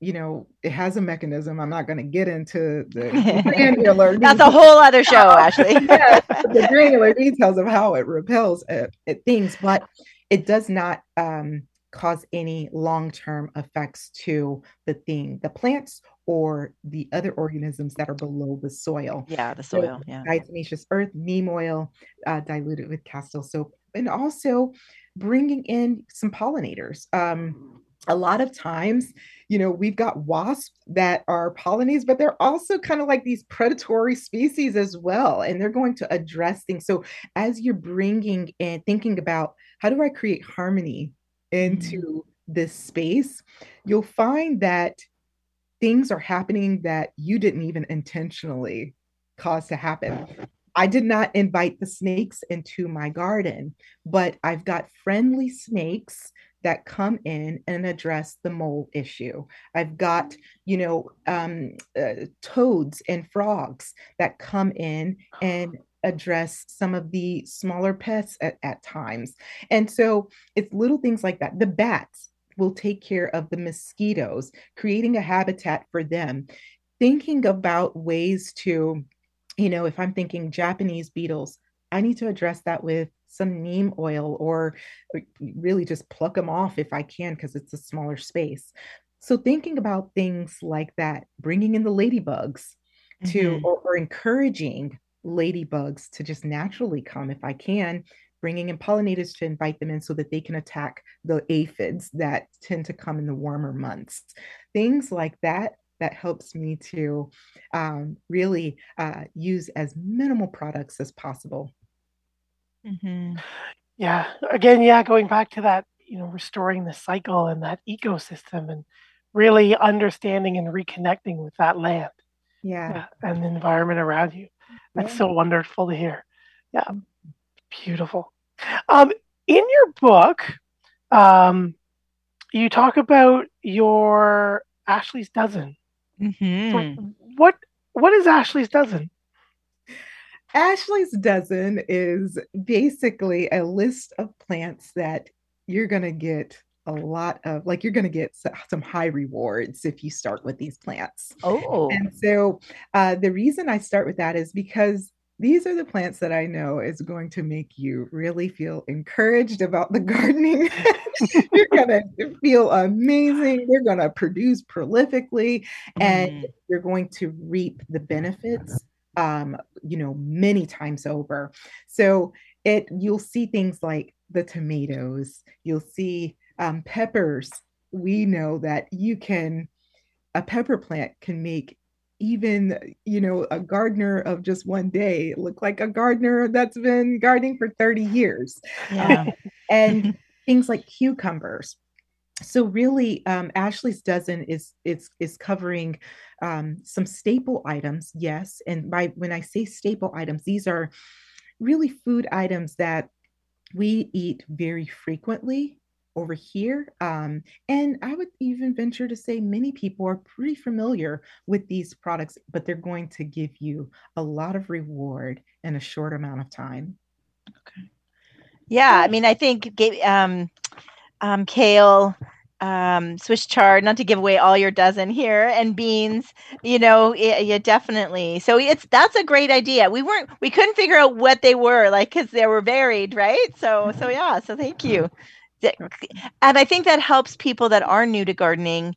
you know, it has a mechanism. I'm not going to get into the granular. That's a whole other show, Ashley. yes, the granular details of how it repels uh, at things, but it does not um, cause any long-term effects to the thing, the plants or the other organisms that are below the soil. yeah, the So, soil. Yeah. Diatomaceous earth, neem oil, uh, diluted with Castile soap, and also bringing in some pollinators. Um, a lot of times, you know, we've got wasps that are pollinators, but they're also kind of like these predatory species as well, and they're going to address things. So, as you're bringing and thinking about how do I create harmony into mm. this space, you'll find that things are happening that you didn't even intentionally cause to happen. I did not invite the snakes into my garden, but I've got friendly snakes that come in and address the mole issue. I've got, you know, um, uh, toads and frogs that come in and address some of the smaller pests at, at times. And so it's little things like that. The bats will take care of the mosquitoes, creating a habitat for them, thinking about ways to, you know, if I'm thinking Japanese beetles, I need to address that with some neem oil or really just pluck them off if I can because it's a smaller space. So thinking about things like that, bringing in the ladybugs to Mhm. or, or encouraging ladybugs to just naturally come if I can, bringing in pollinators to invite them in so that they can attack the aphids that tend to come in the warmer months. Things like that that helps me to um, really uh, use as minimal products as possible. Mhm. Yeah. Again, yeah, going back to that, you know, restoring the cycle and that ecosystem and really understanding and reconnecting with that land Yeah. yeah, and the environment around you. That's Yeah. so wonderful to hear. Yeah. Beautiful. Um, in your book, um, you talk about your Ashley's dozen. So Mhm. what what is Ashley's dozen? Ashley's dozen is basically a list of plants that you're going to get a lot of, like, you're going to get some high rewards if you start with these plants. Oh. And so uh, the reason I start with that is because these are the plants that I know is going to make you really feel encouraged about the gardening. You're going to feel amazing. You're going to produce prolifically and Mhm. you're going to reap the benefits um you know many times over. So it you'll see things like the tomatoes you'll see um, peppers. We know that you can a pepper plant can make even you know a gardener of just one day look like a gardener that's been gardening for 30 years. Yeah. and things like cucumbers so really um, ashley's dozen is is is covering um, some staple items yes and by when i say staple items these are really food items that we eat very frequently over here um, and i would even venture to say many people are pretty familiar with these products but they're going to give you a lot of reward in a short amount of time Okay. Yeah, I mean, I think um, um, kale, um, Swiss chard, not to give away all your dozen here, and beans. You know, yeah, definitely. So it's that's a great idea. We weren't, we couldn't figure out what they were like because they were varied, right? So, so yeah. So thank you. And I think that helps people that are new to gardening,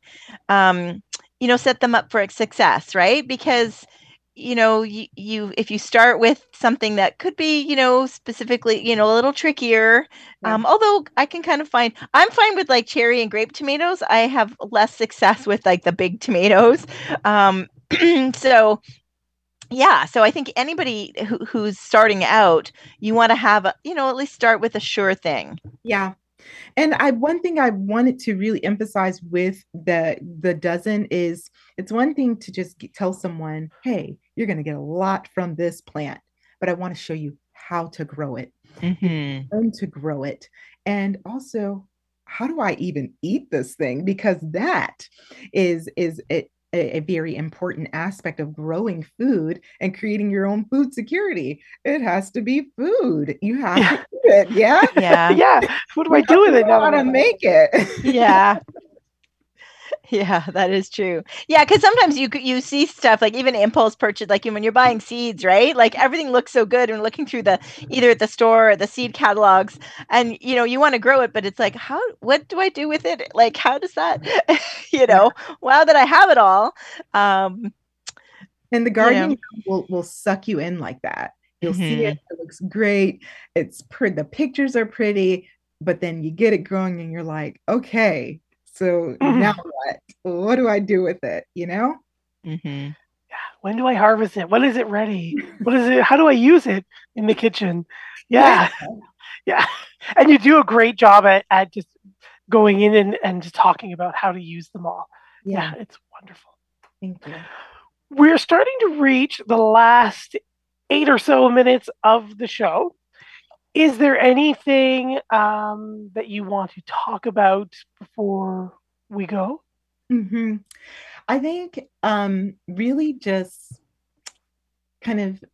um, you know, set them up for success, right? Because you know you, you if you start with something that could be you know specifically you know a little trickier Yeah. um although i can kind of find i'm fine with like cherry and grape tomatoes i have less success with like the big tomatoes um so yeah so i think anybody who, who's starting out you want to have a you know at least start with a sure thing Yeah. And I one thing I wanted to really emphasize with the the dozen is it's one thing to just get, tell someone, "Hey, you're going to get a lot from this plant," but I want to show you how to grow it, Mm-hmm. to grow it, and also how do I even eat this thing? Because that is is it a, a very important aspect of growing food and creating your own food security. It has to be food. You have Yeah. to eat it. Yeah. Yeah. yeah. What do I do with it now? How that to make it. yeah yeah that is true yeah because sometimes you you see stuff like even impulse purchase like when you're buying seeds right like everything looks so good and looking through the either at the store or the seed catalogs and you know you want to grow it but it's like how what do i do with it like how does that you know wow that i have it all um And the know. will will suck you in like that. You'll see it. It looks great. It's pretty. The pictures are pretty, but then you get it growing, and you're like, okay, so Mhm. now what? What do I do with it? You know? mhm. When do I harvest it? When is it ready? What is it? How do I use it in the kitchen? Yeah. Yeah. And you do a great job at, at just going in and, and just talking about how to use them all. Yeah, it's wonderful. Thank you. We're starting to reach the last eight or so minutes of the show. Is there anything um, that you want to talk about before we go? hmm I think um, really just kind of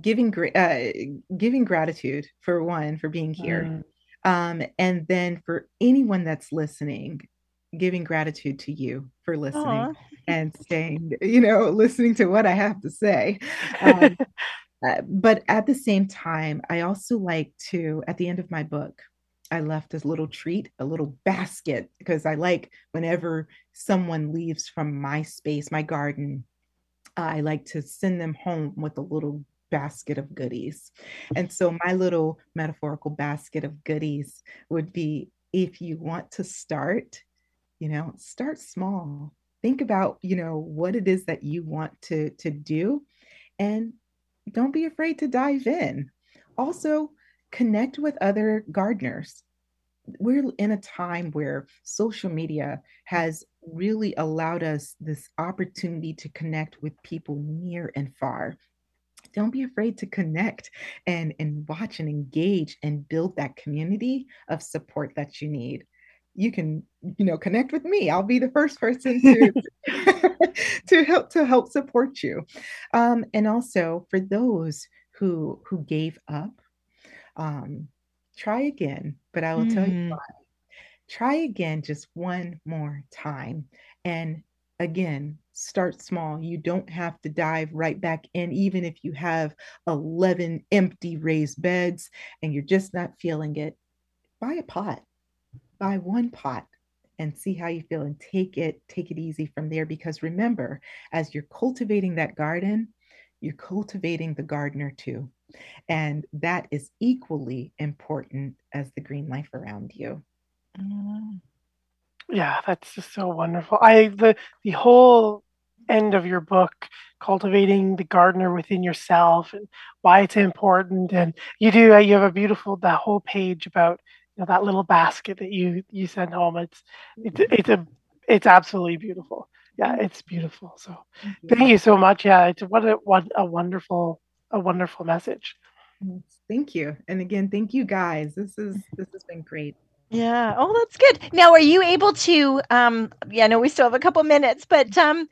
giving uh, giving gratitude for one for being here. Mm, um, and then for anyone that's listening giving gratitude to you for listening Aw. and staying, you know listening to what i have to say um, uh, but at the same time i also like to at the end of my book i left a little treat a little basket because i like whenever someone leaves from my space my garden i like to send them home with a little basket of goodies and so my little metaphorical basket of goodies would be if you want to start, you know, start small. Think about, you know, what it is that you want to to do and don't be afraid to dive in. Also, connect with other gardeners. We're in a time where social media has really allowed us this opportunity to connect with people near and far don't be afraid to connect and and watch and engage and build that community of support that you need you can you know connect with me. I'll be the first person to to help to help support you. Um, and also for those who who gave up um, try again. But i will tell you Mhm. why. Try again just one more time. And again start small. You don't have to dive right back in even if you have 11 empty raised beds and you're just not feeling it. Buy a pot buy one pot and see how you feel and take it take it easy from there because remember as you're cultivating that garden you're cultivating the gardener too and that is equally important as the green life around you Mm. Yeah, that's just so wonderful. I the the whole end of your book, cultivating the gardener within yourself and why it's important. And you do you have a beautiful that whole page about know, that little basket that you you send home. It's it's it's a it's absolutely beautiful. Yeah, it's beautiful. So thank you so much. Yeah, it's what a what a wonderful a wonderful message. Thank you. And again, thank you guys. This is this has been great. Yeah. Oh, that's good. Now, are you able to? Um, yeah, I know we still have a couple minutes, but um,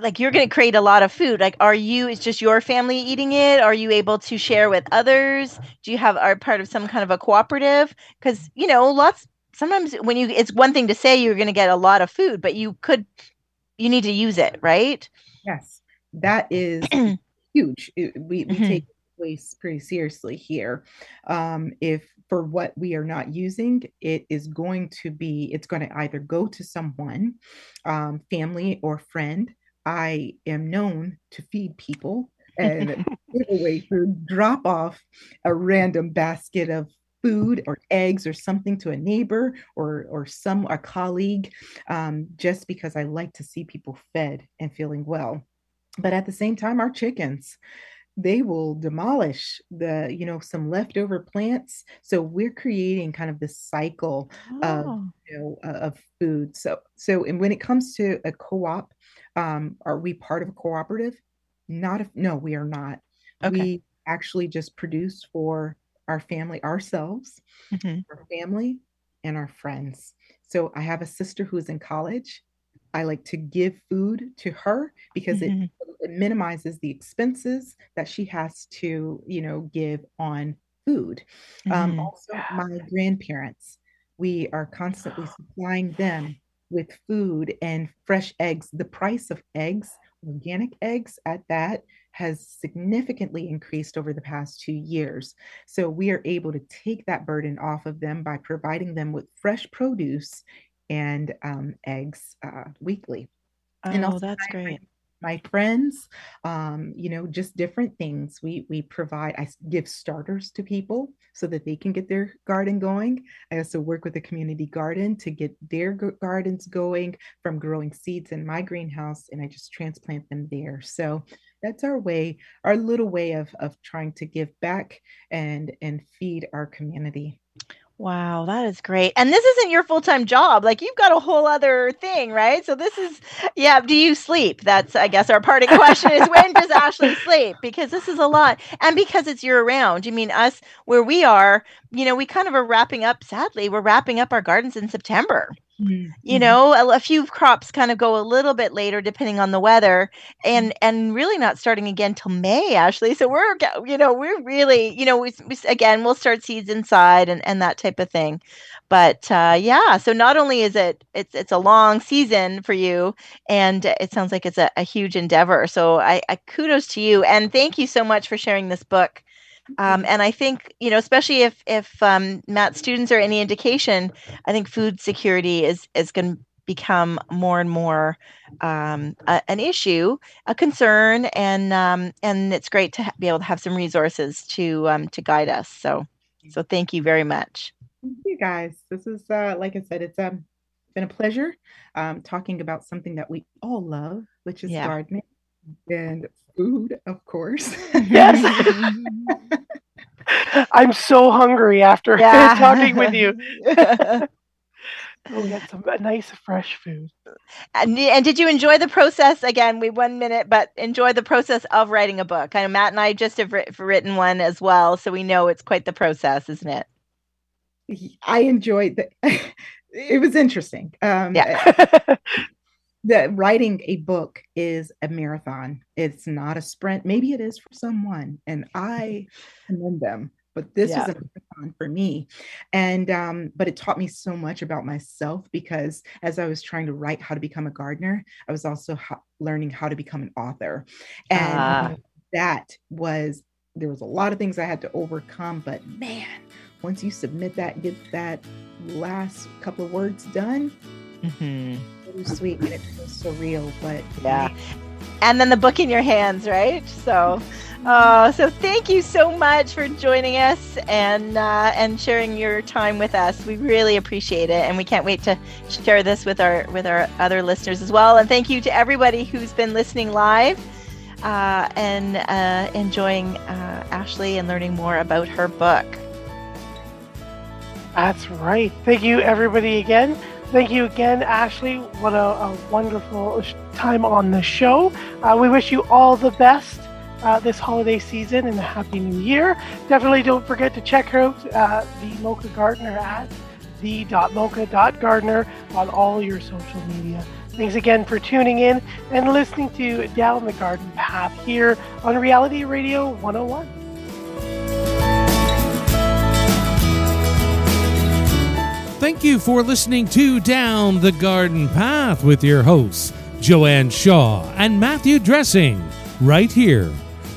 like you're going to create a lot of food. Like, are you? It's just your family eating it? Are you able to share with others? Do you have are part of some kind of a cooperative? Because you know, lots. Sometimes when you, it's one thing to say you're going to get a lot of food, but you could, you need to use it, right? Yes, that is huge. We we Mhm. take waste pretty seriously here. Um, if for what we are not using, it is going to be, it's going to either go to someone, um, family or friend. I am known to feed people and give away food, drop off a random basket of food or eggs or something to a neighbor or or some a colleague um, just because I like to see people fed and feeling well. But at the same time, our chickens, they will demolish the you know some leftover plants so we're creating kind of this cycle of Oh. you know uh, of food so so and when it comes to a co-op um are we part of a cooperative not if no we are not Okay. we actually just produce for our family ourselves Mhm. our family and our friends so i have a sister who's in college i like to give food to her because Mhm. it minimizes the expenses that she has to you know give on food. Um, Mhm. also my grandparents we are constantly supplying them with food and fresh eggs. The price of eggs organic eggs at that has significantly increased over the past two years. So we are able to take that burden off of them by providing them with fresh produce and um, eggs uh, weekly. And Oh, also that's great. My friends um you know just different things. We we provide i give starters to people so that they can get their garden going. I also work with the community garden to get their gardens going from growing seeds in my greenhouse and i just transplant them there. So that's our way our little way of of trying to give back and and feed our community Wow, that is great. And this isn't your full-time job. Like you've got a whole other thing, right? So this is yeah, do you sleep? That's I guess our parting question is when does Ashley sleep? Because this is a lot. And because it's year round. You mean us where we are, you know, we kind of are wrapping up sadly, we're wrapping up our gardens in September. You Mhm. know a, a few crops kind of go a little bit later depending on the weather and and really not starting again till may actually so we're you know we're really you know we, we again we'll start seeds inside and and that type of thing. But uh yeah so not only is it it's it's a long season for you and it sounds like it's a, a huge endeavor. So I, I kudos to you and thank you so much for sharing this book um, and I think you know, especially if if um, Matt students are any indication, I think food security is is going to become more and more um, a, an issue, a concern, and um, and it's great to ha- be able to have some resources to um, to guide us. So so thank you very much. Thank you guys. This is uh like I said, it's um been a pleasure um talking about something that we all love, which is Yeah. gardening and food, of course. Yes. I'm so hungry after talking with you. We'll get some uh, nice fresh food. And, and did you enjoy the process? Again, we one minute, but enjoy the process of writing a book. I know Matt and I just have writ- written one as well, so we know it's quite the process, isn't it? I enjoyed the it was interesting. Um Yeah. That writing a book is a marathon. It's not a sprint. Maybe it is for someone, and I commend them. But this Yeah. was a marathon for me, and um, but it taught me so much about myself because as I was trying to write how to become a gardener, I was also ho- learning how to become an author, and Ah. that was there was a lot of things I had to overcome. But man, once you submit that, get that last couple of words done, Mhm. It was sweet and it feels so real. But Yeah. And then the book in your hands, right? So, uh, so thank you so much for joining us and uh, and sharing your time with us. We really appreciate it, and we can't wait to share this with our with our other listeners as well. And thank you to everybody who's been listening live uh, and uh, enjoying uh, Ashley and learning more about her book. That's right. Thank you, everybody, again. Thank you again, Ashley. What a, a wonderful time on the show. Uh, we wish you all the best uh, this holiday season and a happy new year. Definitely don't forget to check out uh, the Mocha Gardener at the.mocha.gardener on all your social media. Thanks again for tuning in and listening to Down the Garden Path here on Reality Radio 101. Thank you for listening to Down the Garden Path with your hosts, Joanne Shaw and Matthew Dressing, right here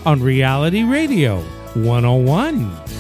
on Reality Radio 101.